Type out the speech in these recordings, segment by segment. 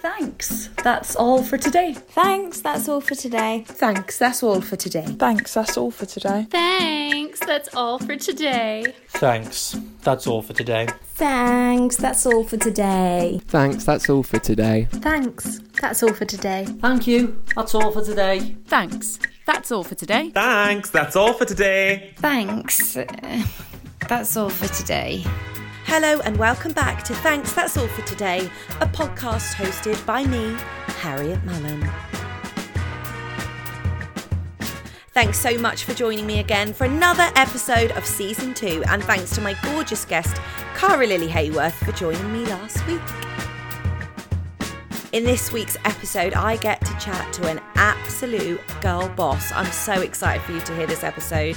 thanks. That's all for today. Thanks, that's all for today. Thanks, that's all for today. Thanks, that's all for today. Thanks, that's all for today. Thanks. That's all for today. Thanks, that's all for today. Thanks, that's all for today. Thanks, that's all for today. Thank you. That's all for today. Thanks. That's all for today. Thanks. That's all for today. Thanks. Uh, that's all for today. Hello and welcome back to Thanks That's All for Today, a podcast hosted by me, Harriet Mullen. Thanks so much for joining me again for another episode of season two, and thanks to my gorgeous guest, Cara Lily Hayworth, for joining me last week. In this week's episode, I get to chat to an absolute girl boss. I'm so excited for you to hear this episode.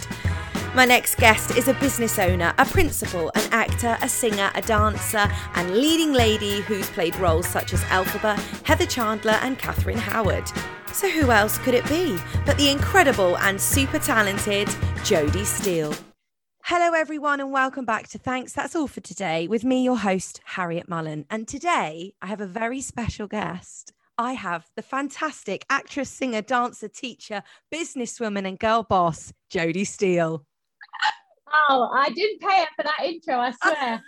My next guest is a business owner, a principal, an actor, a singer, a dancer, and leading lady who's played roles such as Elphaba, Heather Chandler, and Katherine Howard. So, who else could it be but the incredible and super talented Jodie Steele? Hello, everyone, and welcome back to Thanks. That's all for today with me, your host, Harriet Mullen. And today I have a very special guest. I have the fantastic actress, singer, dancer, teacher, businesswoman, and girl boss, Jodie Steele. Oh, I didn't pay her for that intro, I swear.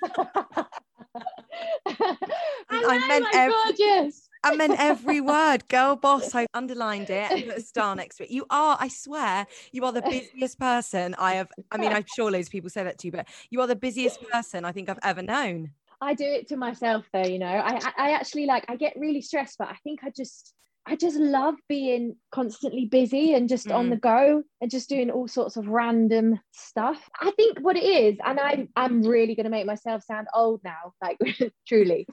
Hello, I oh, meant my every- gorgeous. I meant every word. Girl boss. I underlined it and put a star next to it. You are, I swear, you are the busiest person I have. I mean, I'm sure loads of people say that to you, but you are the busiest person I think I've ever known. I do it to myself though, you know. I- I actually like I get really stressed, but I think I just I just love being constantly busy and just on Mm. the go and just doing all sorts of random stuff. I think what it is, and I'm I'm really gonna make myself sound old now, like truly.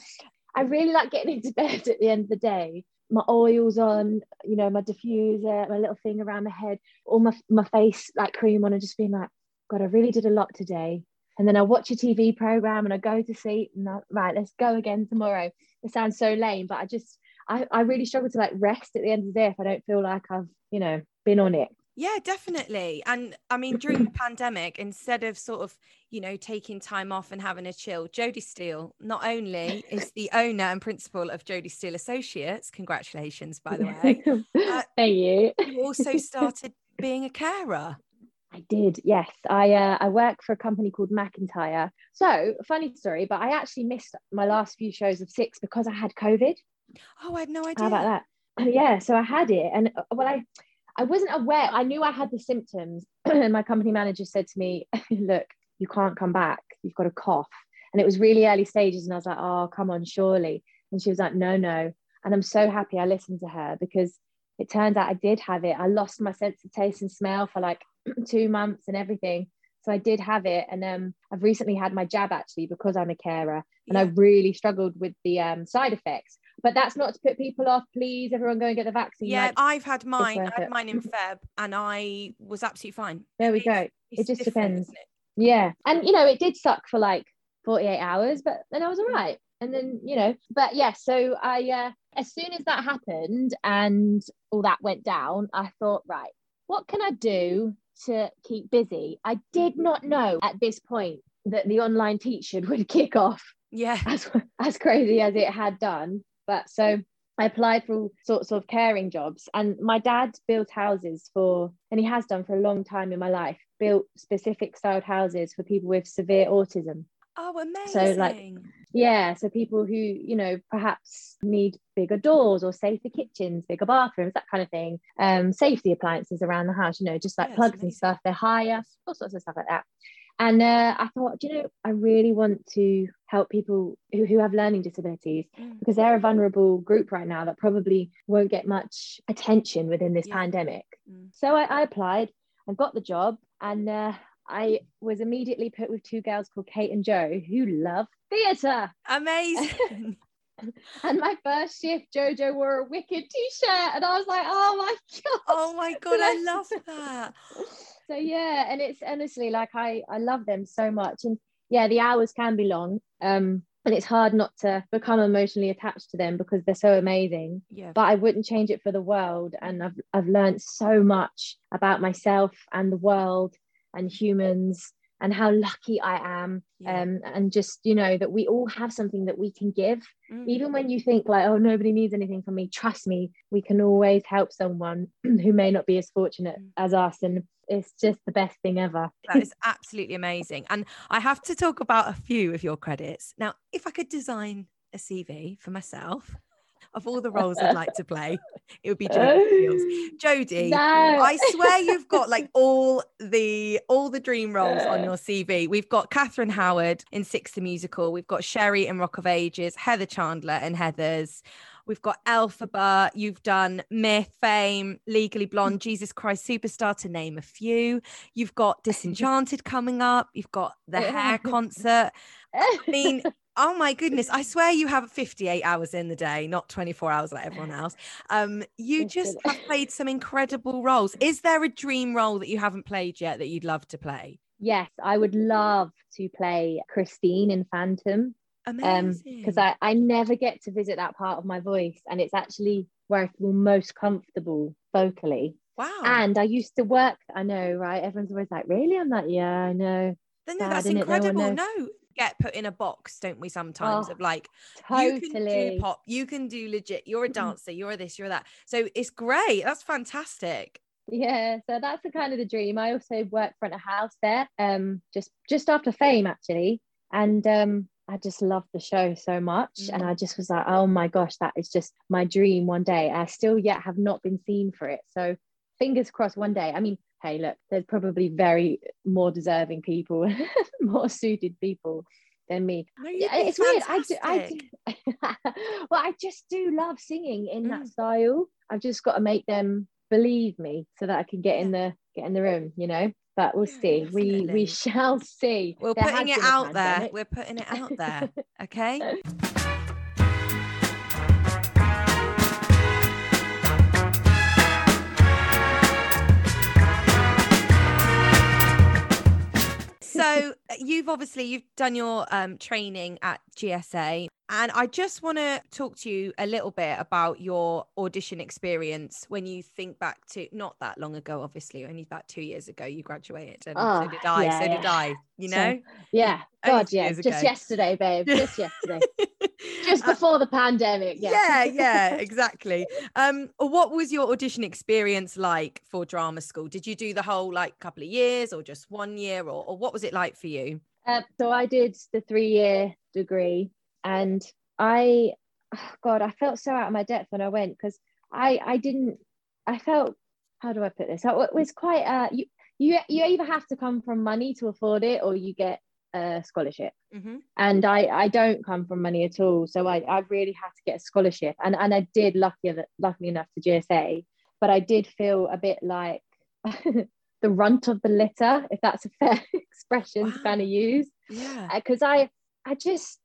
I really like getting into bed at the end of the day. My oils on, you know, my diffuser, my little thing around my head, all my my face like cream on, and just being like, God, I really did a lot today. And then I watch a TV program and I go to sleep and I, right, let's go again tomorrow. It sounds so lame, but I just I, I really struggle to like rest at the end of the day if I don't feel like I've, you know, been on it. Yeah, definitely. And I mean, during the pandemic, instead of sort of, you know, taking time off and having a chill, Jodie Steele not only is the owner and principal of Jodie Steele Associates, congratulations, by the way, Uh, Thank you. you also started being a carer. I did, yes. I uh, I work for a company called MacIntyre. So funny story, but I actually missed my last few shows of six because I had COVID. Oh, I had no idea. How about that? Yeah, so I had it, and uh, well, I I wasn't aware. I knew I had the symptoms, and my company manager said to me, "Look, you can't come back. You've got a cough." And it was really early stages, and I was like, "Oh, come on, surely." And she was like, "No, no." And I'm so happy I listened to her because it turns out I did have it. I lost my sense of taste and smell for like two months and everything. So I did have it, and um, I've recently had my jab actually because I'm a carer, and I Yeah. really struggled with the um, side effects. But that's not to put people off. Please, everyone, go and get the vaccine. Yeah, like, I've had mine. I had it. mine in Feb, and I was absolutely fine. there we It's- go. it's It just depends. it? Yeah, and you know, it did suck for like 48 hours, but then I was all right. And then you know, but yeah, so I uh, as soon as that happened and all that went down, I thought, right, what can I do to keep busy? I did not know at this point that the online teacher would kick off Yeah. as as crazy as it had done. But so I applied for all sorts of caring jobs, and my dad built houses for, and he has done for a long time in my life, built specific styled houses for people with severe autism. Oh, amazing. So, like, Yeah, so people who you know perhaps need bigger doors or safer kitchens, bigger bathrooms, that kind of thing. Um, safety appliances around the house, you know, just like Yeah, plugs and stuff. They're higher, all sorts of stuff like that. And uh, I thought, do you know, I really want to help people who, who have learning disabilities Mm. because they're a vulnerable group right now that probably won't get much attention within this Yeah. pandemic. Mm. So I, I applied, I got the job, and uh, I was immediately put with two girls called Kate and Joe who love theatre. amazing. And my first shift, Jojo wore a wicked t-shirt, and I was like, "Oh my god!" oh my god, I love that. So yeah, and it's honestly like I I love them so much, and yeah, the hours can be long, um, and it's hard not to become emotionally attached to them because they're so amazing. Yeah. But I wouldn't change it for the world, and I've I've learned so much about myself and the world and humans and how lucky I am. Yeah. Um, and just, you know, that we all have something that we can give. Mm. Even when you think like, oh, nobody needs anything from me, trust me, we can always help someone who may not be as fortunate Mm. as us. And it's just the best thing ever. That is absolutely amazing. And I have to talk about a few of your credits. Now, if I could design a CV for myself of all the roles I'd like to play, it would be Jodie Fields. Jodie, No. I swear you've got like all the all the dream roles on your CV. We've got Katherine Howard in Six the Musical. We've got Sherrie in Rock of Ages, Heather Chandler in Heathers. We've got Elphaba. You've done Myth, Fame, Legally Blonde, Jesus Christ Superstar, to name a few. You've got Disenchanted coming up. You've got the Hair concert. I mean, oh my goodness! I swear you have 58 hours in the day, not 24 hours like everyone else. Um, you just have played some incredible roles. Is there a dream role that you haven't played yet that you'd love to play? Yes, I would love to play Christine in Phantom. Amazing. because I, I never get to visit that part of my voice and it's actually where I feel most comfortable vocally. wow. And I used to work, I know, right? Everyone's always like, really? I'm like, yeah, I know. then no, that's innit? No one incredible. No, get put in a box, don't we? Sometimes Oh, of like you can do Totally. pop, you can do legit. You're a dancer. You're this. You're that. So it's great. That's fantastic. Yeah, so that's the kind of the dream. I also worked front of house there, um, just just after fame actually. And um I just loved the show so much. And Mm. I just was like, oh my gosh, that is just my dream one day. I still yet have not been seen for it. So fingers crossed one day. I mean, hey, look, there's probably very more deserving people, more suited people than me. No, it's weird. I do, I do. well, I just do love singing in that Mm. style. I've just got to make them believe me so that I can get in the get in the room, you know. But we'll see. We definitely. we shall see. We're There putting it out there. We're putting it out there. Okay. So uh, you've obviously you've done your um, training at GSA, and I just want to talk to you a little bit about your audition experience when you think back to not that long ago, obviously, only about two years ago you graduated, and so Oh, did I. yeah, so did yeah. I. You So, know. Yeah. God, yeah. Just ago. yesterday, babe. Just yesterday. Just Uh, before the pandemic. Yeah. yeah yeah exactly um what was your audition experience like for drama school did you do the whole like couple of years or just one year or, or what was it like for you Uh, so I did the three year degree, and I, oh God, I felt so out of my depth when I went because I I didn't. I felt how do I put this? It was quite uh you you you either have to come from money to afford it or you get a scholarship. mm-hmm. And I I don't come from money at all, so I I really had to get a scholarship, and and I did lucky luckily enough to GSA, but I did feel a bit like. the runt of the litter, if that's a fair expression to kind of use yeah because I I just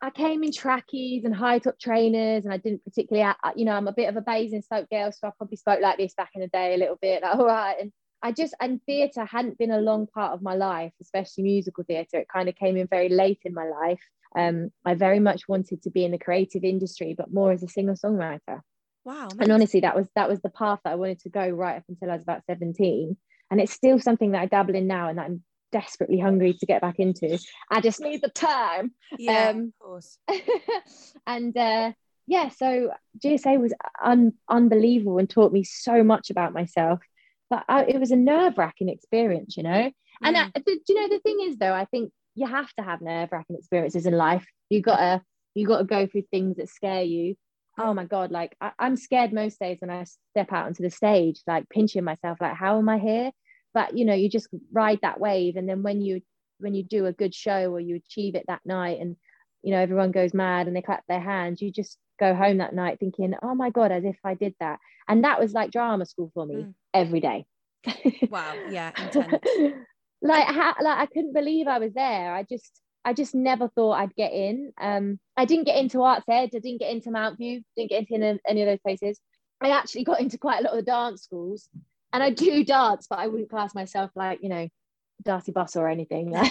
I came in trackies and high top trainers and I didn't particularly you know I'm a bit of a Basingstoke girl so I probably spoke like this back in the day a little bit like, all right. And I just and theatre hadn't been a long part of my life especially musical theatre. It kind of came in very late in my life. Um I very much wanted to be in the creative industry but more as a singer songwriter wow and honestly that was that was the path that I wanted to go right up until I was about 17 and it's still something that I dabble in now and that I'm desperately hungry to get back into I just need the time yeah um, of course and uh, yeah, so GSA was un- unbelievable and taught me so much about myself. But I, it was a nerve wracking experience, you know. And Mm. I, the, you know, the thing is, though, I think you have to have nerve wracking experiences in life. You gotta, you gotta go through things that scare you. Oh my god, like I, I'm scared most days when I step out onto the stage, like pinching myself, like how am I here? But you know, you just ride that wave, and then when you when you do a good show or you achieve it that night, and you know everyone goes mad and they clap their hands, you just go home that night thinking, oh my god, as if I did that. And that was like drama school for me Mm. every day. wow yeah like how, like I couldn't believe I was there. I just I just never thought I'd get in. Um, I didn't get into ArtsEd. I didn't get into Mountview. Didn't get into any, any of those places. I actually got into quite a lot of the dance schools, and I do dance, but I wouldn't class myself like you know, Darcey Bussell or anything.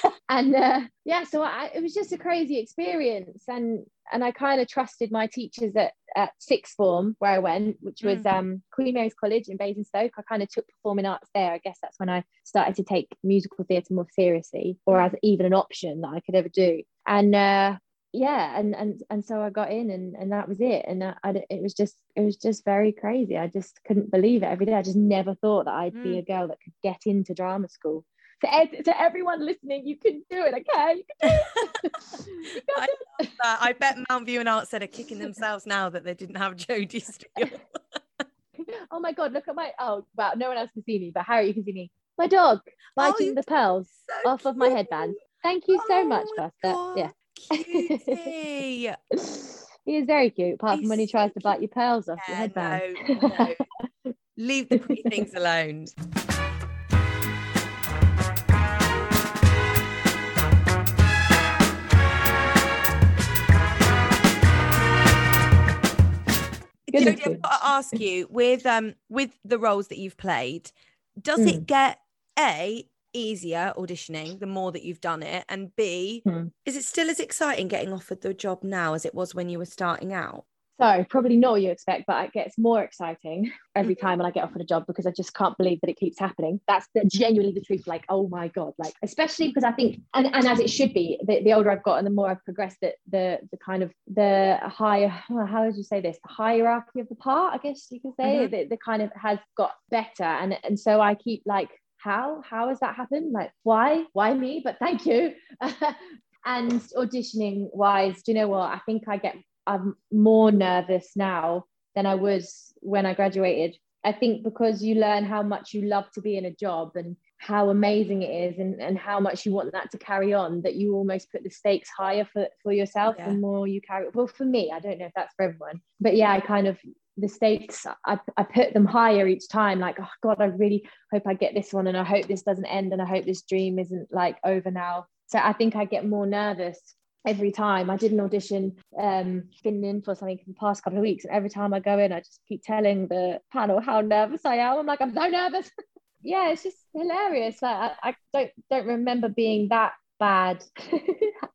and uh, yeah, so I, it was just a crazy experience, and and I kind of trusted my teachers at, at sixth form where I went, which was mm. um, Queen Mary's College in Basingstoke. I kind of took performing arts there. I guess that's when I started to take musical theatre more seriously, or as even an option that I could ever do. And uh, yeah and and and so i got in and and that was it. And I, I, it was just it was just very crazy. I just couldn't believe it every day. I just never thought that i'd mm. be a girl that could get into drama school. To, ed- to everyone listening you can do it okay? You can do it. I, that. I bet Mountview and ArtsEd are kicking themselves now that they didn't have Jodie Steele oh my god look at my oh wow no one else can see me but harry you can see me. My dog biting oh, the pearls so off cute. of my headband. thank you so oh much Buster. Yeah Cutie. he is very cute, apart He's from when he tries to bite your pearls off yeah, your headband. No, no. Leave the pretty things alone. Jodie, I've got to ask you with um with the roles that you've played, does mm. it get a easier auditioning the more that you've done it? And B, hmm. is it still as exciting getting offered the job now as it was when you were starting out? So probably not what you expect, but it gets more exciting every mm-hmm. time when I get offered a job because I just can't believe that it keeps happening. That's the, genuinely the truth. Like, oh my god, like especially because I think, and, and as it should be, the, the older I've got and the more I've progressed, that the the kind of the higher, how would you say this, the hierarchy of the part, I guess you could say, mm-hmm. the, the kind of has got better, and and so I keep like how how has that happened? Like why why me? But thank you. And auditioning wise do you know what? I think i get i'm more nervous now than i was when i graduated. I think because you learn how much you love to be in a job and how amazing it is and, and how much you want that to carry on that you almost put the stakes higher for, for yourself yeah. the more you carry well for me i don't know if that's for everyone but yeah i kind of the stakes I, I put them higher each time like oh god i really hope i get this one and i hope this doesn't end and i hope this dream isn't like over now. So i think i get more nervous every time. I did an audition um been in for something for the past couple of weeks and every time i go in i just keep telling the panel how nervous i am. I'm like i'm so nervous. Yeah it's just hilarious. Like I, I don't don't remember being that bad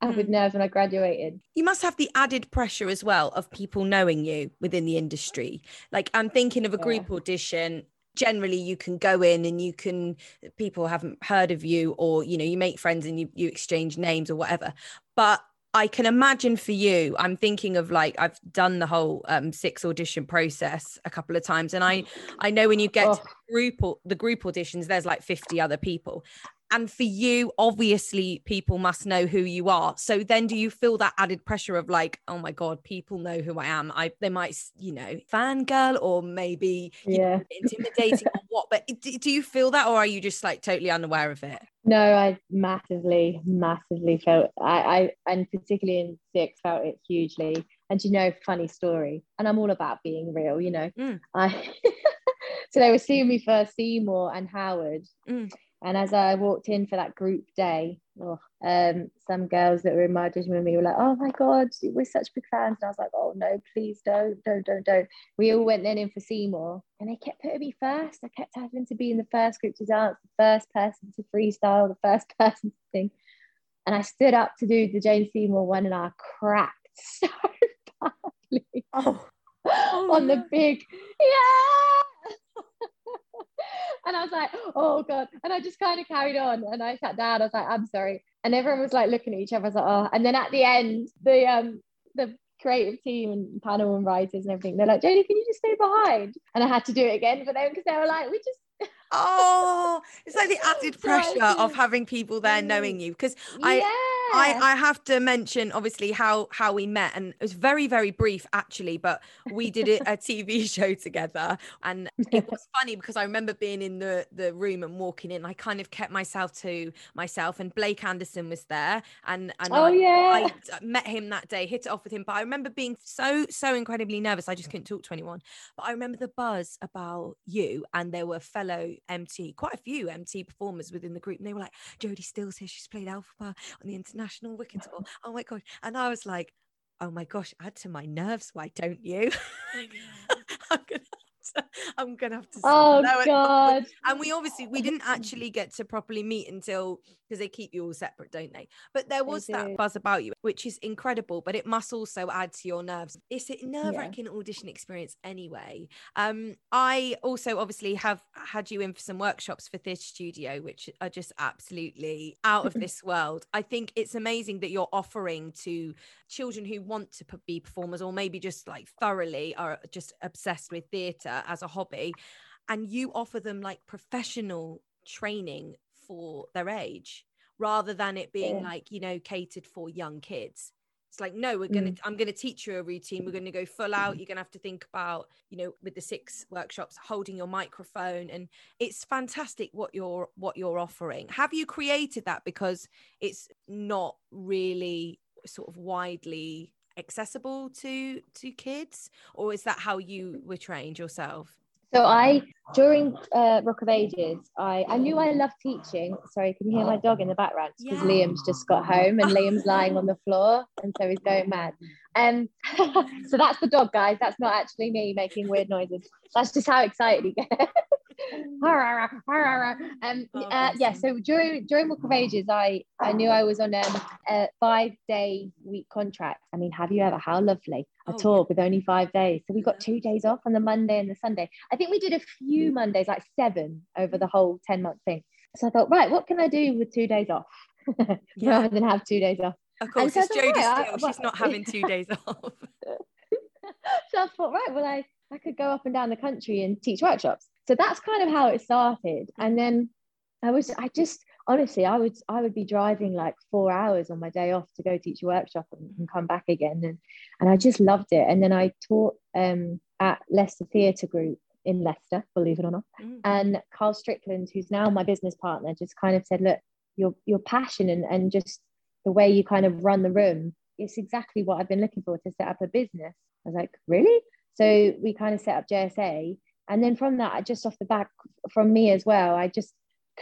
with hmm. nerves when I graduated. You must have the added pressure as well of people knowing you within the industry. Like I'm thinking of a group yeah. audition. Generally, you can go in and you can people haven't heard of you, or you know, you make friends and you you exchange names or whatever. But I can imagine for you, I'm thinking of like I've done the whole um, six audition process a couple of times, and I I know when you get oh. to group or the group auditions, there's like 50 other people, and for you obviously people must know who you are. So then do you feel that added pressure of like oh my god people know who i am. I they might you know fangirl or maybe yeah know, intimidating or what but do you feel that or are you just like totally unaware of it? No i massively massively felt i i and particularly in six felt it hugely. And you know funny story and i'm all about being real you know? Mm. i so they were seeing me first seymour and howard. Mm and as I walked in for that group day, oh, um, some girls that were in my audition with me were like, "Oh my god, we're such big fans!" And I was like, "Oh no, please don't, don't, don't, don't." We all went then in for Seymour, and they kept putting me first. I kept having to be in the first group to dance, the first person to freestyle, the first person to sing. And I stood up to do the Jane Seymour one, and I cracked so badly oh. Oh, on the big yeah. And I was like, oh God. And I just kind of carried on and I sat down. I was like, I'm sorry. And everyone was like looking at each other. I was like, oh. And then at the end, the um the creative team and panel and writers and everything, they're like, Jodie, can you just stay behind? And I had to do it again for them because they were like, we just oh, it's like the added pressure of having people there knowing mm. you. Because I, yeah. I, I have to mention obviously how how we met, and it was very very brief actually, but we did it, a TV show together, and it was funny because I remember being in the the room and walking in. I kind of kept myself to myself, and Blake Anderson was there, and and oh I, yeah, I met him that day, hit it off with him. But I remember being so so incredibly nervous. I just couldn't talk to anyone. But I remember the buzz about you, and there were fellow MT, quite a few MT performers within the group, and they were like, Jodie Steele's here, she's played Elphaba on the international Wicked tour. Oh my gosh. And I was like, oh my gosh, add to my nerves, why don't you? Oh, I'm gonna I'm gonna have to. Say. Oh no, God! And we obviously we didn't actually get to properly meet until because they keep you all separate, don't they? But there was that buzz about you, which is incredible. But it must also add to your nerves. It's a nerve wracking audition experience anyway. Um, I also obviously have had you in for some workshops for Theatre Studio, which are just absolutely out of this world. I think it's amazing that you're offering to children who want to be performers or maybe just like thoroughly are just obsessed with theatre as a hobby and you offer them like professional training for their age rather than it being Yeah. like you know catered for young kids. It's like no we're gonna Mm. i'm gonna teach you a routine. We're gonna go full out. You're gonna have to think about you know with the six workshops holding your microphone and it's fantastic what you're what you're offering. Have you created that? Because it's not really sort of widely accessible to to kids or is that how you were trained yourself So I, during uh, Rock of Ages, I, I knew I loved teaching. Sorry, can you hear my dog in the background? Because Yeah. Liam's just got home and Liam's lying on the floor, and so he's going mad. Um, so that's the dog, guys. That's not actually me making weird noises. That's just how excited he gets. Um, Oh, uh, yeah. So during during Rock of Ages, I I knew I was on um, a five day week contract. I mean, have you ever? How lovely a Oh, yeah. talk with only five days. So we got two days off on the Monday and the Sunday. I think we did a few Mondays, like seven over the whole 10 month thing. So I thought, right, what can I do with two days off? Yeah. Rather than have two days off. of course so it's jodie right, she's not having two days off so I thought, right, well, I, I could go up and down the country and teach workshops. So that's kind of how it started. And then I was, I just, honestly, I would, I would be driving like four hours on my day off to go teach a workshop and, and come back again. And, and I just loved it. And then I taught um, at Leicester Theatre Group in Leicester, believe it or not. Mm. And Carl Strickland, who's now my business partner, just kind of said, look, your, your passion and, and just the way you kind of run the room, it's exactly what I've been looking for to set up a business. I was like, really? So we kind of set up JSA. And then from that, I just off the back from me as well, I just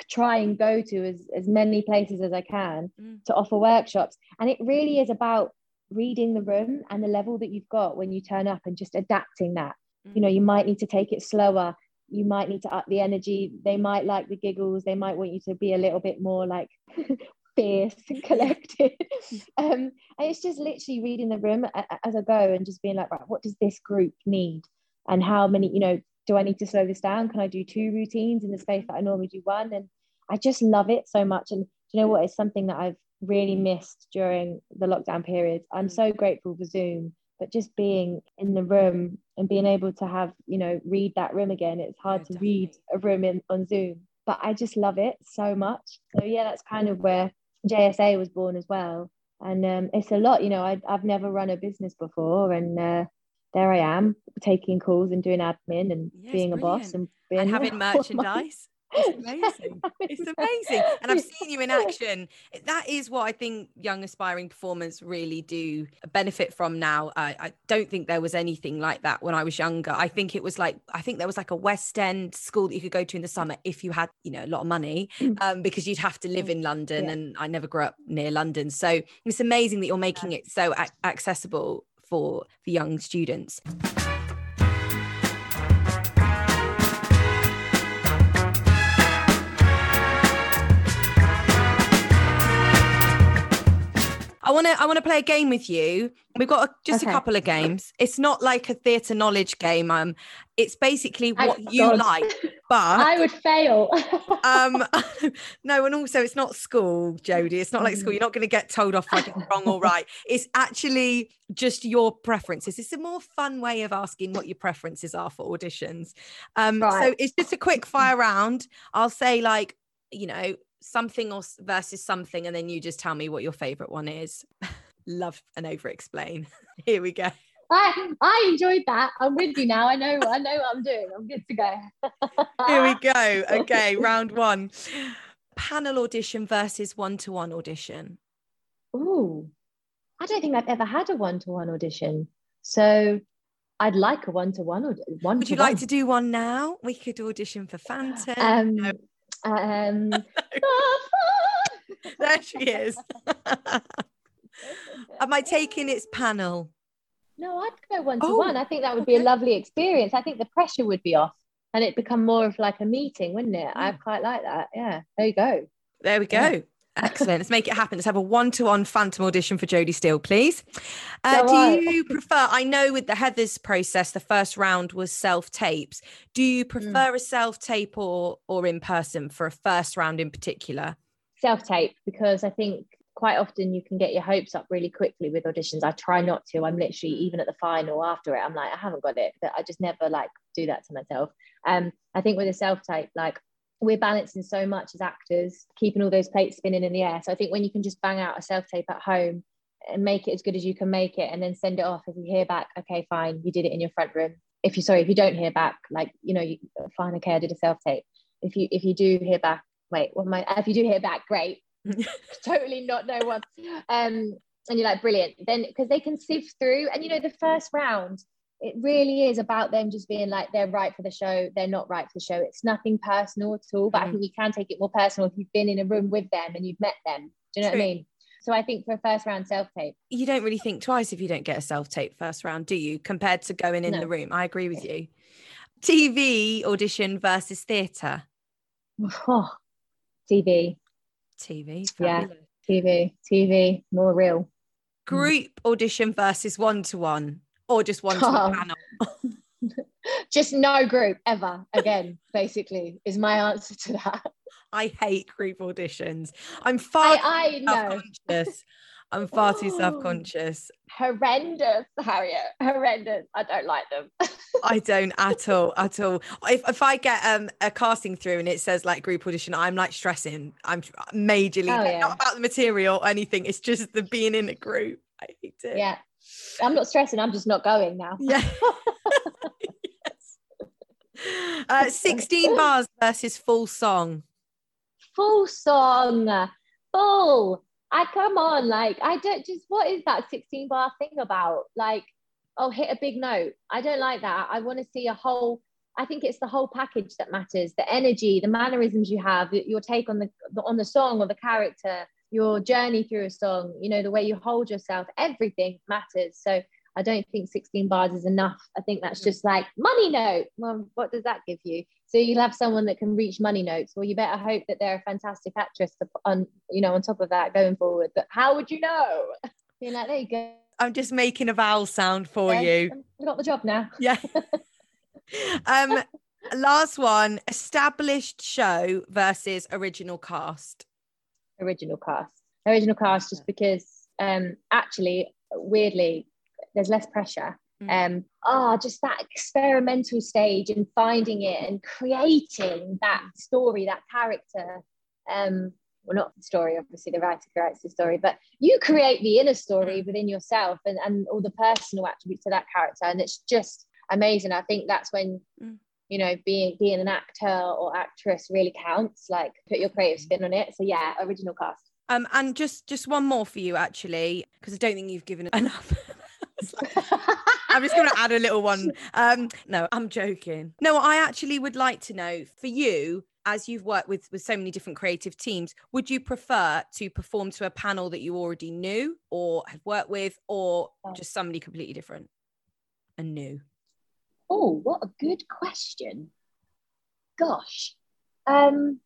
try and go to as, as many places as I can Mm. to offer workshops. And it really is about reading the room and the level that you've got when you turn up and just adapting that. You know, you might need to take it slower. You might need to up the energy. They might like the giggles. They might want you to be a little bit more like fierce and collected. um, and it's just literally reading the room as I go and just being like, right, what does this group need? And how many, you know, do I need to slow this down? Can I do two routines in the space that I normally do one? And I just love it so much. And do you know what? It's something that I've really missed during the lockdown period. I'm so grateful for Zoom, but just being in the room and being able to have, you know, read that room again. It's hard to read a room in, on Zoom, but I just love it so much. So yeah, that's kind of where JSA was born as well. And um, it's a lot, you know, I, I've never run a business before. And uh, there I am taking calls and doing admin and it's being a boss and being and having merchandise. It's amazing. It's amazing. And i've seen you in action. That is what i think young aspiring performers really do benefit from now. I, I don't think there was anything like that when i was younger. I think it was like i think there was like a west end school that you could go to in the summer if you had you know a lot of money um, because you'd have to live in london Yeah. and i never grew up near london. So it's amazing that you're making it so ac- accessible for for young students I want to I want to play a game with you. We've got a, just Okay. a couple of games. It's not like a theatre knowledge game. Um, it's basically Thank what you God. like, but I would fail. um, no, and also it's not school, Jodie. It's not like school. You're not going to get told off like wrong or right. It's actually just your preferences. It's a more fun way of asking what your preferences are for auditions. Um, so it's just a quick fire round. I'll say like, you know, something or versus something, and then you just tell me what your favorite one is. Love and over explain. Here we go. I, I enjoyed that. I'm with you now. I know I know what I'm doing. I'm good to go. Here we go. Okay, round one. Panel audition versus one-to-one audition. Ooh, I don't think I've ever had a one-to-one audition. So I'd like a one-to-one or one. Would you like to do one now? We could audition for Phantom. Um. Um, there she is. Am I taking its panel? No, I'd go one to Oh, one. I think that would be a lovely experience. I think the pressure would be off and it'd become more of like a meeting, wouldn't it? I quite like that. Yeah. There you go. There we go. Excellent. Let's make it happen. Let's have a one-to-one phantom audition for Jodie Steele, please. Uh, do you prefer? I know with the Heathers process, the first round was self-tapes. Do you prefer a self-tape or or in person for a first round in particular? Self tape because I think quite often you can get your hopes up really quickly with auditions. I try not to. I'm literally even at the final after it. I'm like, I haven't got it, but I just never like do that to myself. Um, I think with a self tape, like we're balancing so much as actors, keeping all those plates spinning in the air. So I think when you can just bang out a self tape at home and make it as good as you can make it, and then send it off. If you hear back, okay, fine, you did it in your front room. If you sorry, if you don't hear back, like you know, you fine, okay, I did a self tape. If you if you do hear back, wait, what I? If you do hear back, great. totally not no one. Um, and you're like brilliant. Then because they can sift through, and you know, the first round it really is about them just being like they're right for the show they're not right for the show it's nothing personal at all but i Mm. think you can take it more personal if you've been in a room with them and you've met them do you know True. what i mean so i think for a first round self tape You don't really think twice if you don't get a self-tape first round, do you? Compared to going in No. the room. I agree with you. TV audition versus theatre. oh, tv TV. Yeah. tv tv more real Group audition versus one-to-one, or just one Oh. panel. just no group ever again basically is my answer to that I hate group auditions. I'm far too i, I know self-conscious. I'm far too self-conscious. horrendous harriet horrendous i don't like them I don't at all, at all. If, if I get um, a casting through and it says like group audition, I'm like stressing. I'm majorly Oh, yeah. not about the material or anything. It's just the being in a group. I hate it. yeah i'm not stressing i'm just not going now. Yeah. yes. Uh, 16 bars versus full song. full song. Full. I come on like i don't just what is that 16 bar thing about? Like oh hit a big note. I don't like that. I want to see a whole i think it's the whole package that matters. The energy the mannerisms you have your take on the on the song or the character your journey through a song you know the way you hold yourself everything matters. So i don't think 16 bars is enough. I think that's just like money note. Well what does that give you? So you'll have someone that can reach money notes. Well you better hope that they're a fantastic actress on you know on top of that going forward. But how would you know? You're like there you go. I'm just making a vowel sound for you. i got the job now. Yeah. um, last one. Established show versus original cast. Original cast. Original cast just because um actually weirdly there's less pressure. Um ah just that experimental stage and finding it and creating that story that character. Um well not the story obviously the writer creates the story but you create the inner story within yourself and, and all the personal attributes of that character and it's just amazing. I think that's when Mm. You know being being an actor or actress really counts like put your creative spin on it so yeah original cast Um, and just just one more for you actually, because I don't think you've given enough. I'm just going to add a little one. Um, no, I'm joking. No, I actually would like to know for you, as you've worked with with so many different creative teams, would you prefer to perform to a panel that you already knew or have worked with, or Oh. just somebody completely different and new? Oh, what a good question. Gosh. Um,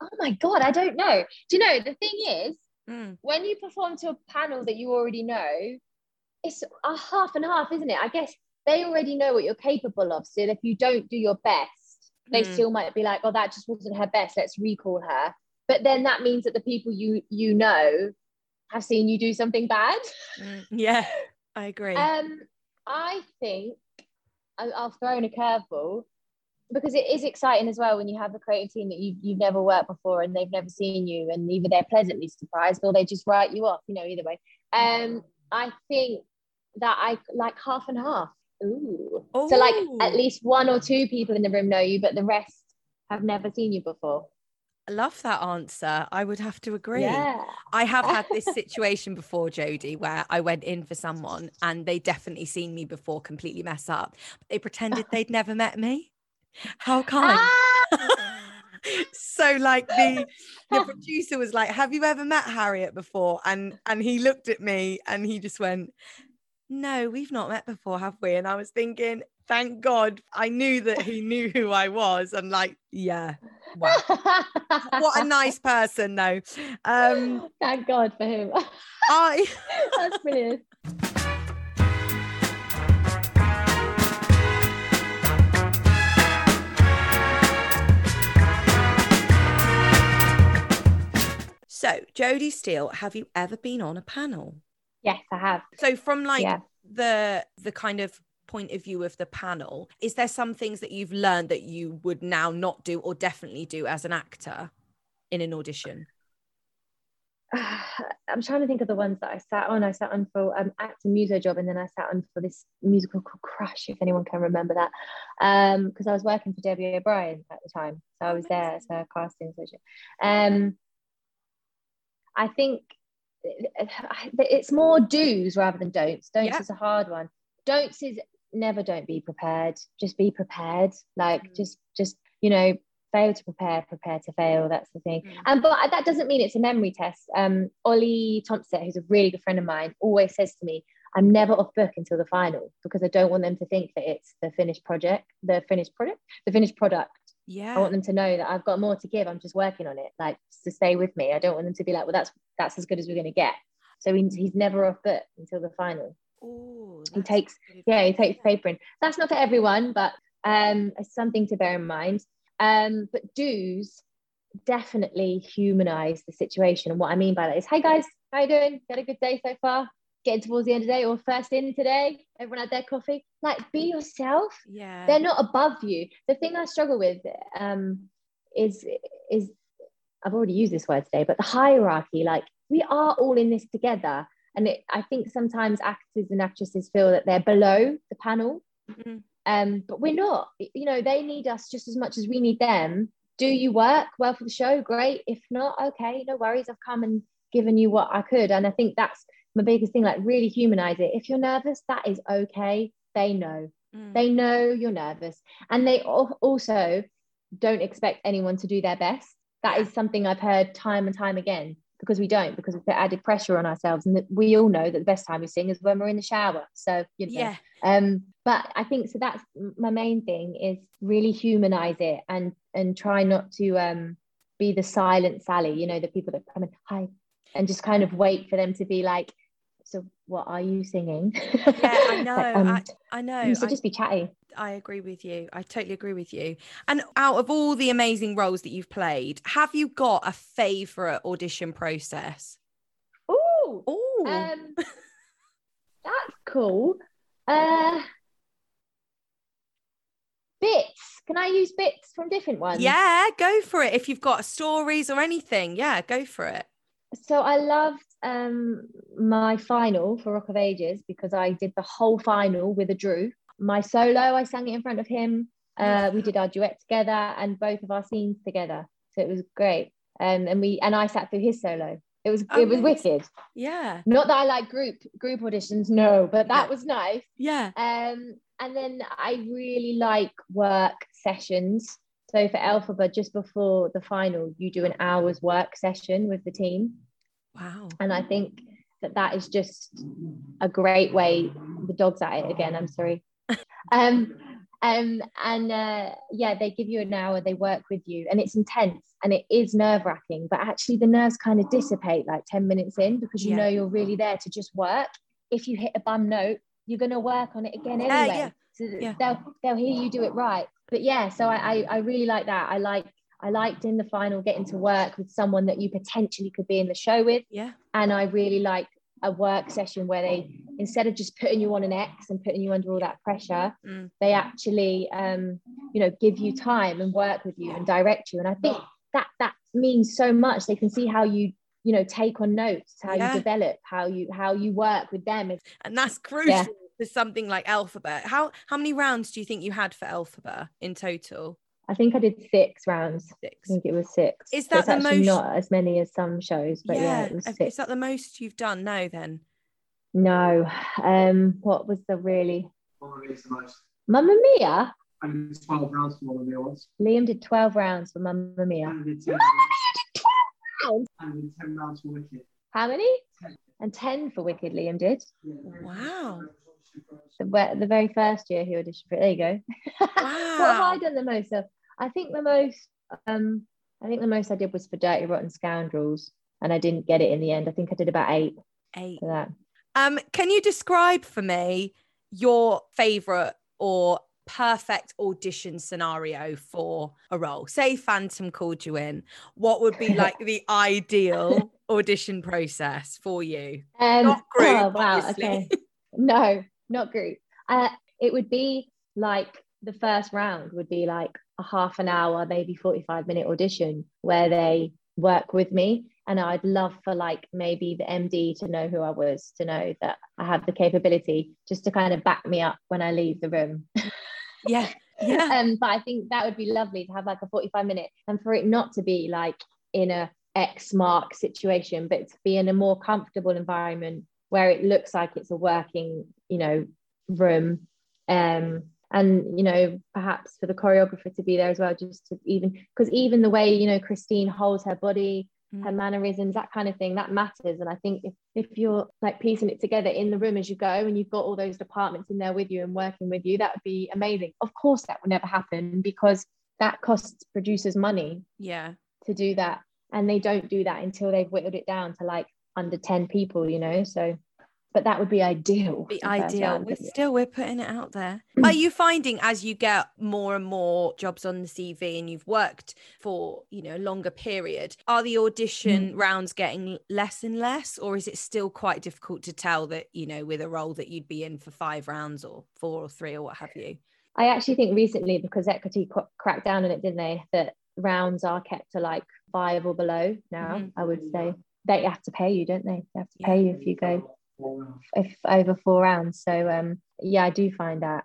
oh my God, I don't know. Do you know, the thing is, Mm, when you perform to a panel that you already know, it's a half and half, isn't it? I guess they already know what you're capable of. So if you don't do your best, they Mm. still might be like, oh, that just wasn't her best. Let's recall her. But then that means that the people you you know have seen you do something bad. mm, yeah, I agree. Um, I think I'll throw in a curveball because it is exciting as well when you have a creative team that you've, you've never worked before and they've never seen you and either they're pleasantly surprised or they just write you off, you know, either way. Um, I think that I like half and half. Ooh. So like at least one or two people in the room know you, but the rest have never seen you before. I love that answer. I would have to agree. Yeah. I have had this situation before, Jodie, where I went in for someone and they definitely seen me before completely mess up. They pretended they'd never met me. How kind. Ah! so like the the producer was like, Have you ever met Harriet before? And and he looked at me and he just went, no, we've not met before, have we? And I was thinking, thank God I knew that he knew who I was. And like, yeah, wow. what a nice person, though. Um, thank God for him. I That's brilliant. So, Jodie Steele, have you ever been on a panel? Yes, I have. So, from like Yeah. the the kind of point of view of the panel, is there some things that you've learned that you would now not do or definitely do as an actor in an audition? I'm trying to think of the ones that I sat on. I sat on for um, acting muso job, and then I sat on for this musical called Crush, if anyone can remember that, because I was working for Debbie O'Brien at the time, so I was there as a casting associate. Um, I think it's more do's rather than don'ts. Don'ts Yeah. is a hard one. Don'ts is never don't be prepared. Just be prepared. Like just just you know fail to prepare, prepare to fail. That's the thing. And but that doesn't mean it's a memory test. Um, Ollie Thompson, who's a really good friend of mine, always says to me, "I'm never off book until the final because I don't want them to think that it's the finished project, the finished product, the finished product. Yeah. I want them to know that I've got more to give. I'm just working on it, like to stay with me. I don't want them to be like, well, that's that's as good as we're going to get. So he, he's never off book until the final. Ooh, He takes, yeah, he takes paper in. That's not for everyone, but um, it's something to bear in mind. Um, but do's definitely humanize the situation. And what I mean by that is, hey guys, how you doing? Got a good day so far? Getting towards the end of the day or first in today? Everyone had their coffee? Like, be yourself Yeah. they're not above you the thing i struggle with um is is i've already used this word today but the hierarchy like we are all in this together and it, i think sometimes actors and actresses feel that they're below the panel. Mhm. um but we're not. You know they need us just as much as we need them. Do you work well for the show? Great. If not okay no worries. I've come and given you what i could. And i think that's my biggest thing like really humanize it. If you're nervous that is okay. They know. Mm. they know you're nervous. And they also don't expect anyone to do their best. That is something i've heard time and time again because we don't because we put added pressure on ourselves and that we all know that the best time we sing is when we're in the shower so you know Yeah. um but i think so that's my main thing is really humanize it and and try not to um be the silent sally you know the people that come in hi and just kind of wait for them to be like what are you singing Yeah, I know. Like, um, I, I know. you should I, just be chatty I agree with you. I totally agree with you. And out of all the amazing roles that you've played, have you got a favorite audition process? Ooh, Oh, um, that's cool. Uh, bits. Can I use bits from different ones? yeah, go for it. If you've got stories or anything, yeah, go for it. So I loved um my final for Rock of Ages because I did the whole final with a Drew. My solo, I sang it in front of him. Uh, we did our duet together and both of our scenes together. So it was great. Um, and we and I sat through his solo. It was it was Amazing. wicked. Yeah, Not that I like group group auditions, no, but that Yeah. was nice. yeah. Um, and then I really like work sessions. So for Elphaba, just before the final, you do an hour's work session with the team, Wow. and I think that that is just a great way. The dog's at it again. I'm sorry. um, um, and uh, yeah, they give you an hour. They work with you, and it's intense and it is nerve wracking. But actually, the nerves kind of dissipate like ten minutes in because you Yeah. know you're really there to just work. If you hit a bum note, you're going to work on it again anyway. yeah, So yeah. they'll they'll hear you do it right. But yeah, so I, I I really like that. I like I liked in the final getting to work with someone that you potentially could be in the show with, Yeah. and I really like a work session where they instead of just putting you on an X and putting you under all that pressure, Mm. they actually um you know give you time and work with you and direct you. And I think that that means so much. They can see how you you know take on notes, how Yeah. you develop, how you how you work with them. And that's crucial for something like Elphaba. How how many rounds do you think you had for Elphaba in total? I think I did six rounds. Six. I think it was six. Is that it's the most- Not as many as some shows, but yeah, it was six. Is that the most you've done? No, then. No. Um, what was the really Mamma Mia's the most. Mamma Mia? I did 12 rounds for Mamma Mia once. Liam did 12 rounds for Mamma Mia. And Mia did 10, rounds? and I did 10 rounds for Wicked. How many? 10. and 10 for Wicked, Liam did. Wow. The, the very first year he auditioned for it. There you go. Wow. what have I done the most of? I think the most, um, I think the most I did was for Dirty Rotten Scoundrels, and I didn't get it in the end. I think I did about eight Eight. for that. Um, can you describe for me your favorite or perfect audition scenario for a role? Say Phantom called you in. What would be like the ideal audition process for you? Um, Not group, oh, wow. obviously. Okay. No, not group. Uh, it would be like the first round would be like a half an hour, maybe 45 minute audition where they work with me. And I'd love for like maybe the MD to know who I was, to know that I have the capability just to kind of back me up when I leave the room. Yeah. Yeah. um, but I think that would be lovely to have like a 45 minute and for it not to be like in a X mark situation, but to be in a more comfortable environment where it looks like it's a working, you know, room. Um, and you know, perhaps for the choreographer to be there as well, just to even because even the way, you know, Christine holds her body, her mannerisms, that kind of thing, that matters. And I think if, if you're like piecing it together in the room as you go and you've got all those departments in there with you and working with you, that would be amazing. Of course, that would never happen because that costs producers money Yeah. to do that. And they don't do that until they've whittled it down to like under 10 people, you know? So, but that would be ideal. Be ideal. We're still we're putting it out there. Are you finding as you get more and more jobs on the CV and you've worked for you know a longer period, are the audition Mm. rounds getting less and less, or is it still quite difficult to tell that you know with a role that you'd be in for five rounds or four or three or what have you? I actually think recently, because equity cr- cracked down on it, didn't they? That rounds are kept to like five or below now, Mhm. I would say. They have to pay you, don't they? They have to pay you if you go if over four rounds. So um yeah, I do find that.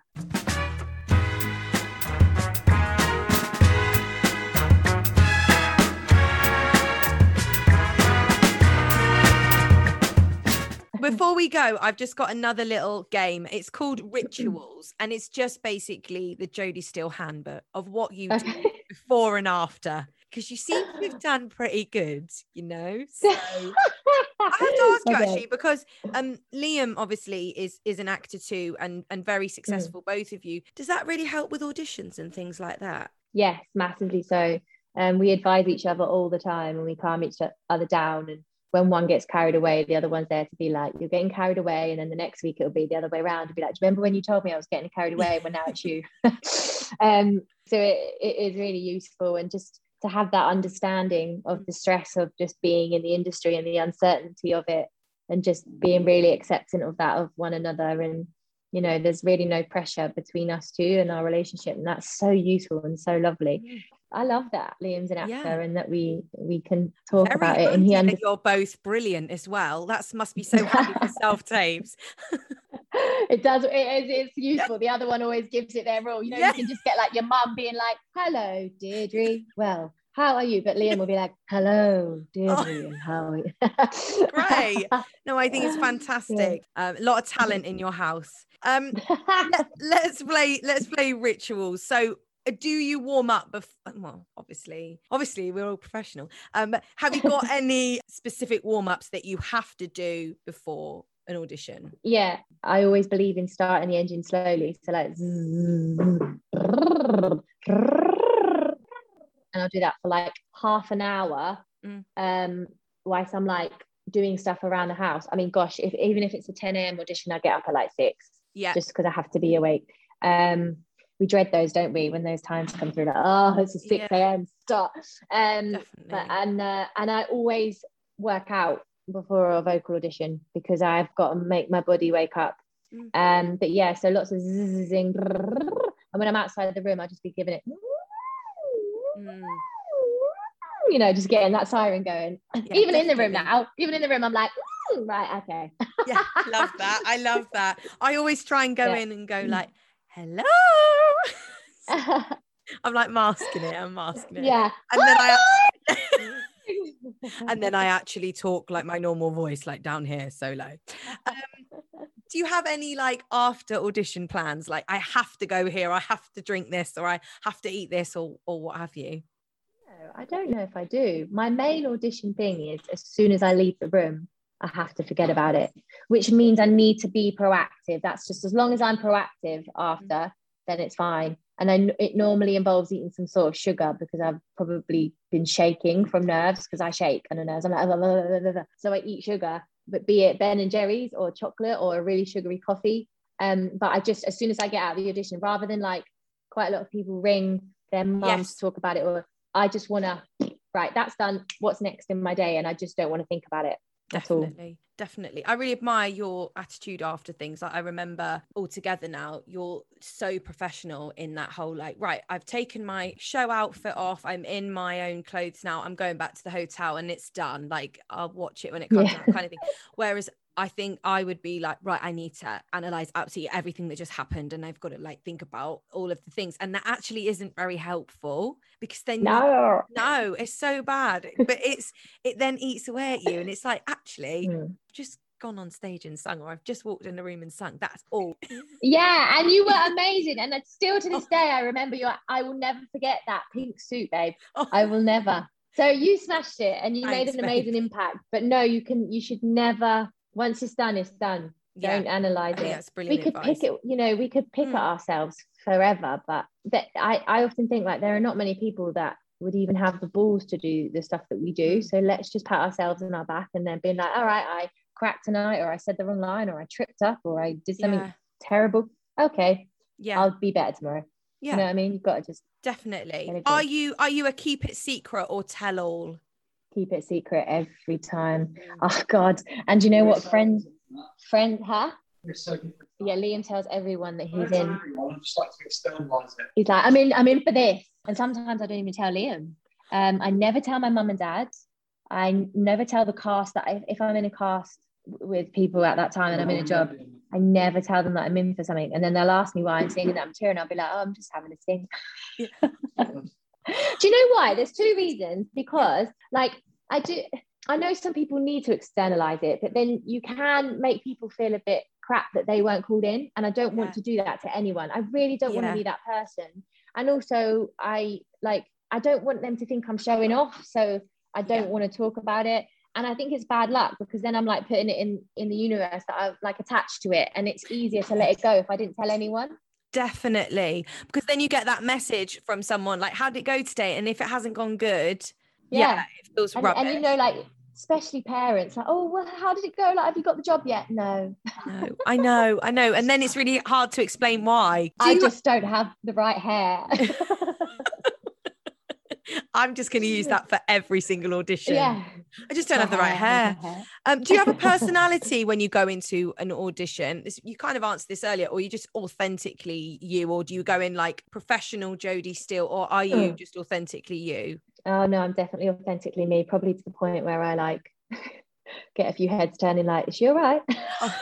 Before we go, I've just got another little game. It's called Rituals, and it's just basically the Jodie Steele handbook of what you do before and after. Because you seem to have done pretty good, you know. So I have to ask you Okay. actually because um Liam obviously is is an actor too and and very Mm. successful both of you. Does that really help with auditions and things like that? Yes, massively so. Um, we advise each other all the time and we calm each other down. And when one gets carried away, the other one's there to be like, you're getting carried away. And then the next week it'll be the other way around. It'll be like, do you remember when you told me I was getting carried away? Well, now it's you. um, so it, it is really useful. And just to have that understanding of the stress of just being in the industry and the uncertainty of it and just being really accepting of that of one another. And you know there's really no pressure between us two and our relationship. And that's so useful and so lovely i love that liam's an actor Yeah. and that we we can talk Very about it and he under- you're both brilliant as well. That must be so handy for self tapes. it does it is it's useful the other one always gives it their all you know Yeah. you can just get like your mum being like hello deirdre well how are you but liam will be like hello deirdre and how are you Great. No, I think it's fantastic. Um, a lot of talent in your house. Um, let, us play. Let's play rituals. So, do you warm up? Bef- well, obviously, obviously, we're all professional. Um, have you got any specific warm ups that you have to do before an audition? yeah i always believe in starting the engine slowly so like and i'll do that for like half an hour Mm. um whilst i'm like doing stuff around the house i mean gosh if even if it's a 10 a.m audition i get up at like six Yeah. just because i have to be awake um we dread those don't we when those times come through like oh it's a 6 Yeah. a.m start um but and uh, and I always work out before a vocal audition because I've got to make my body wake up. Mm. Um, but yeah, so lots of zizzing, and when I'm outside of the room, I'll just be giving it, Mm. you know, just getting that siren going. Yeah, even in the room now, even in the room, I'm like, "Mm, right, okay. Yeah, love that. I love that. I always try and go Yeah. in and go like, "Hello." I'm like masking it. I'm masking it. yeah. And then I and then I actually talk like my normal voice, like down here, solo. Um, do you have any like after audition plans? Like I have to go here, I have to drink this, or I have to eat this, or or what have you? No, I don't know if I do. My main audition thing is as soon as I leave the room, I have to forget about it, which means I need to be proactive. That's just as long as I'm proactive after, then it's fine. And I, it normally involves eating some sort of sugar because I've probably been shaking from nerves because I shake under nerves. I'm like, blah, blah, blah, so I eat sugar, but be it Ben and Jerry's or chocolate or a really sugary coffee. Um, but I just, as soon as I get out of the audition, rather than like quite a lot of people ring their mums yes. to talk about it, or I just want to, right, that's done. What's next in my day? And I just don't want to think about it definitely. Definitely. I really admire your attitude after things. Like i remember all together now you're so professional in that whole like right i've taken my show outfit off. I'm in my own clothes now. I'm going back to the hotel and it's done. Like i'll watch it when it comes yeah. out kind of thing. Whereas I think I would be like, right, I need to analyze absolutely everything that just happened and I've got to like think about all of the things. And that actually isn't very helpful because then no, no, it's so bad. but it's it then eats away at you. And it's like, actually, mm. just gone on stage and sung, or I've just walked in the room and sung. That's all. Yeah, and you were amazing. And still to this day, I remember you. I will never forget that pink suit, babe. Oh. I will never. So you smashed it and you Thanks, made an amazing babe. impact. But no, you can. You should never once it's done, it's done. Yeah. Don't analyze it. That's brilliant. We could advice. pick it, you know, we could pick mm. at ourselves forever, but that I, I often think like there are not many people that would even have the balls to do the stuff that we do. Mm. So let's just pat ourselves on our back and then be like, all right, I cracked tonight, or I said the wrong line, or I tripped up, or I did something yeah. terrible. Okay. Yeah. I'll be better tomorrow. Yeah. You know what I mean? You've got to just definitely. Are you are you a keep it secret or tell all? Keep it secret every time. Oh God! And you know what, friend, friend, huh? Yeah, Liam tells everyone that he's in. He's like, I'm in, I'm in for this. And sometimes I don't even tell Liam. Um, I never tell my mum and dad. I never tell the cast that I, if I'm in a cast with people at that time and I'm in a job, I never tell them that I'm in for something. And then they'll ask me why I'm singing that I'm touring. I'll be like, oh, I'm just having a sing. do you know why? There's two reasons. Because, like, I do, I know some people need to externalize it, but then you can make people feel a bit crap that they weren't called in. And I don't want to do that to anyone. I really don't yeah. want to be that person. And also, I like, I don't want them to think I'm showing off. So I don't yeah. want to talk about it. And I think it's bad luck because then I'm like putting it in in the universe that I'm like attached to it, and it's easier to let it go if I didn't tell anyone. Definitely, because then you get that message from someone like, "How did it go today?" And if it hasn't gone good, yeah, yeah it feels and, rubbish. And you know, like especially parents, like, "Oh, well, how did it go? Like, have you got the job yet?" No, no, I know, I know, and then it's really hard to explain why. Do I just don't have the right hair. I'm just going to use that for every single audition. Yeah. I just don't have the right hair. Um, do you have a personality when you go into an audition? This, you kind of answered this earlier, or you just authentically you, or do you go in like professional Jodie Steele, or are you mm. just authentically you? Oh no, I'm definitely authentically me. Probably to the point where I like get a few heads turning, like, "Is she all right?" Oh.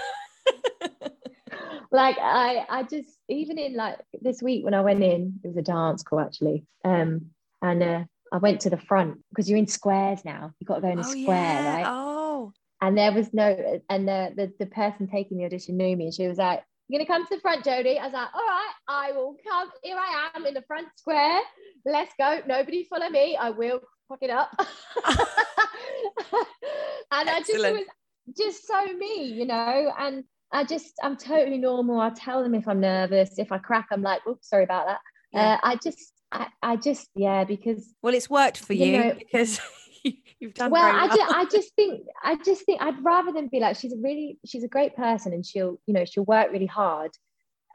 like I, I just even in like this week when I went in, it was a dance call actually. Um, and uh, I went to the front because you're in squares now. You've got to go in a oh, square, yeah. right? Oh. And there was no, and the, the the person taking the audition knew me, and she was like, "You're gonna come to the front, Jodie." I was like, "All right, I will come. Here I am in the front square. Let's go. Nobody follow me. I will fuck it up." and Excellent. I just was just so me, you know, and I just I'm totally normal. I tell them if I'm nervous. If I crack, I'm like, "Oops, sorry about that." Yeah. Uh, I just I, I just yeah because well it's worked for you, you know, because you've done well, well. I, just, I just think I just think I'd rather than be like she's a really she's a great person and she'll you know she'll work really hard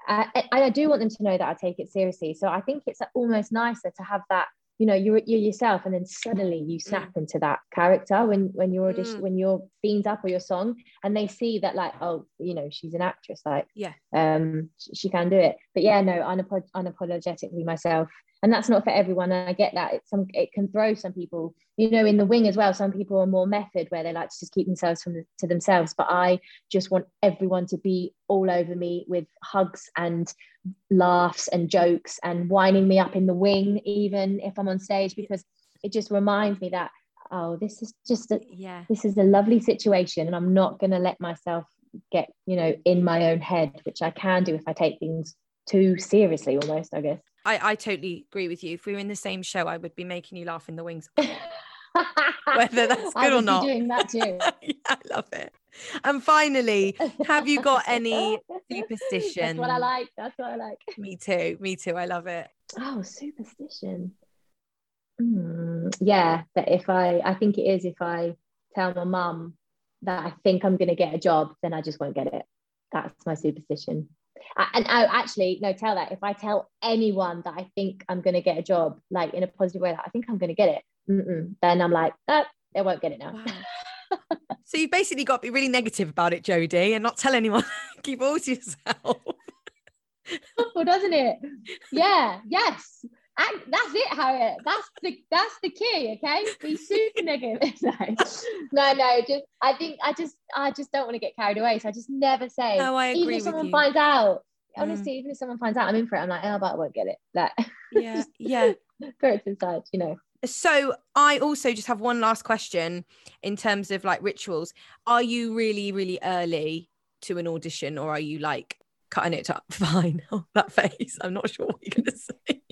I, I do want them to know that I take it seriously so I think it's almost nicer to have that you know you're, you're yourself and then suddenly you mm. snap mm. into that character when when you're audition mm. when you're themed up or your song and they see that like oh you know she's an actress like yeah um she, she can do it but yeah no unap- unapologetically myself and that's not for everyone and i get that. It's some it can throw some people you know in the wing as well. Some people are more method where they like to just keep themselves from the, to themselves. But i just want everyone to be all over me with hugs and laughs and jokes and winding me up in the wing even if i'm on stage because it just reminds me that oh this is just a yeah. this is a lovely situation and i'm not going to let myself get you know in my own head which i can do if i take things too seriously almost i guess I, I totally agree with you. If we were in the same show, I would be making you laugh in the wings whether that's good or not. doing that too. yeah, I love it. And finally, have you got any superstition? That's what I like. That's what I like. Me too. Me too. I love it. Oh, superstition. Mm, yeah, that if I, I think it is if I tell my mum that I think I'm going to get a job, then I just won't get it. That's my superstition. And I actually no, tell that if I tell anyone that I think I'm going to get a job, like in a positive way, that I think I'm going to get it, mm-mm, then I'm like, oh, they won't get it now. Wow. so you've basically got to be really negative about it, Jodie, and not tell anyone. Keep all to yourself. well, doesn't it? Yeah. Yes. And that's it, Harriet. That's the that's the key. Okay, be super negative. no, no, no. Just I think I just I just don't want to get carried away. So I just never say. No, I agree even if someone you. finds out. Mm. Honestly, even if someone finds out I'm in for it, I'm like, oh, but I won't get it. Like, Yeah, yeah. put it to the side. You know. So I also just have one last question in terms of like rituals. Are you really, really early to an audition, or are you like cutting it up fine? Oh, that face. I'm not sure what you're gonna say.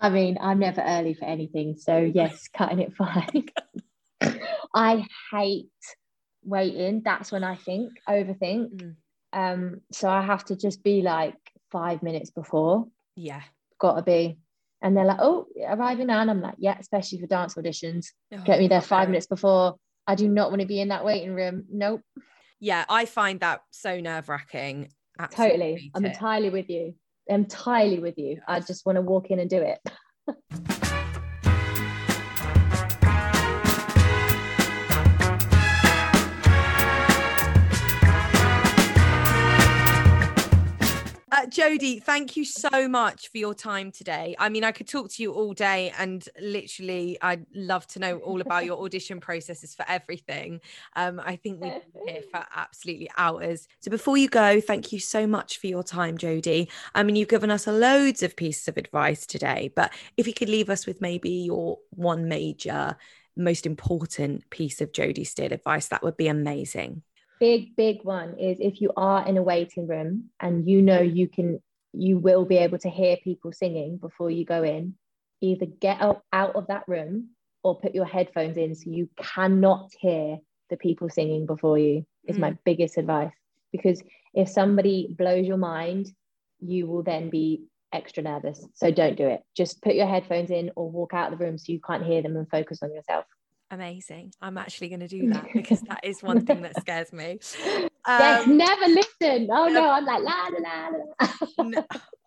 I mean, I'm never early for anything. So yes, cutting it fine. I hate waiting. That's when I think, overthink. Mm. Um, so I have to just be like five minutes before, Yeah. gotta be. And they're like, oh, arriving now. And I'm like, yeah, especially for dance auditions. Oh, Get me there five okay. minutes before. I do not want to be in that waiting room. Nope. Yeah, I find that so nerve wracking. Totally. I'm entirely with you. Entirely with you. I just want to walk in and do it. Jodie, thank you so much for your time today. I mean, I could talk to you all day, and literally, I'd love to know all about your audition processes for everything. Um, I think we'd be here for absolutely hours. So, before you go, thank you so much for your time, Jodie. I mean, you've given us loads of pieces of advice today, but if you could leave us with maybe your one major, most important piece of Jodie Steele advice, that would be amazing. Big big one is if you are in a waiting room and you know you can you will be able to hear people singing before you go in either get out, out of that room or put your headphones in so you cannot hear the people singing before you is my mm. biggest advice. Because if somebody blows your mind you will then be extra nervous. So don't do it. Just put your headphones in or walk out of the room so you can't hear them and focus on yourself Amazing. I'm actually going to do that because that is one thing that scares me. yes, Um, never listen. Oh no. no, I'm like la la la la. no,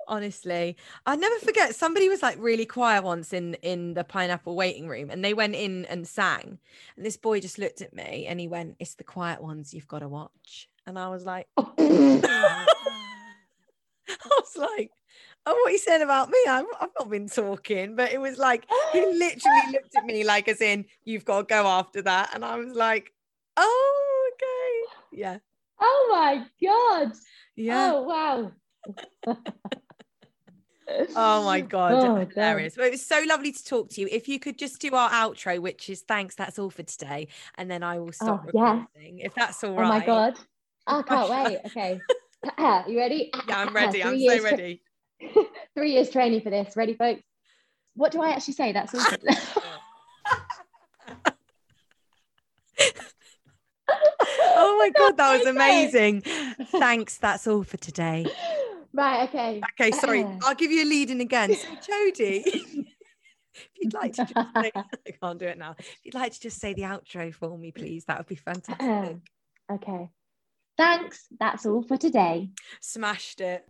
honestly, I never forget. Somebody was like really quiet once in in the pineapple waiting room, and they went in and sang. And this boy just looked at me and he went, "It's the quiet ones you've got to watch." And I was like, I was like, oh, what he said about me? I've, I've not been talking, but it was like he oh. literally looked at me like, as in, you've got to go after that. And I was like, oh, okay, yeah, Oh my god. yeah. Oh wow. Oh my god, Oh, hilarious! Well, it was so lovely to talk to you. If you could just do our outro, which is thanks, that's all for today, and then I will stop Oh, yeah. recording. If that's all Oh my god. I can't wait. Okay. you ready? Yeah, I'm ready. I'm so ready. Three years training for this. Ready, folks? What do I actually say? That's all. Oh my god, that was amazing. Thanks, that's all for today. right. Okay. Okay, sorry, I'll give you a lead in again. So, Jodie, if you'd like to just say, I can't do it now. If you'd like to just say the outro for me, please, that would be fantastic. okay. Thanks. That's all for today. Smashed it.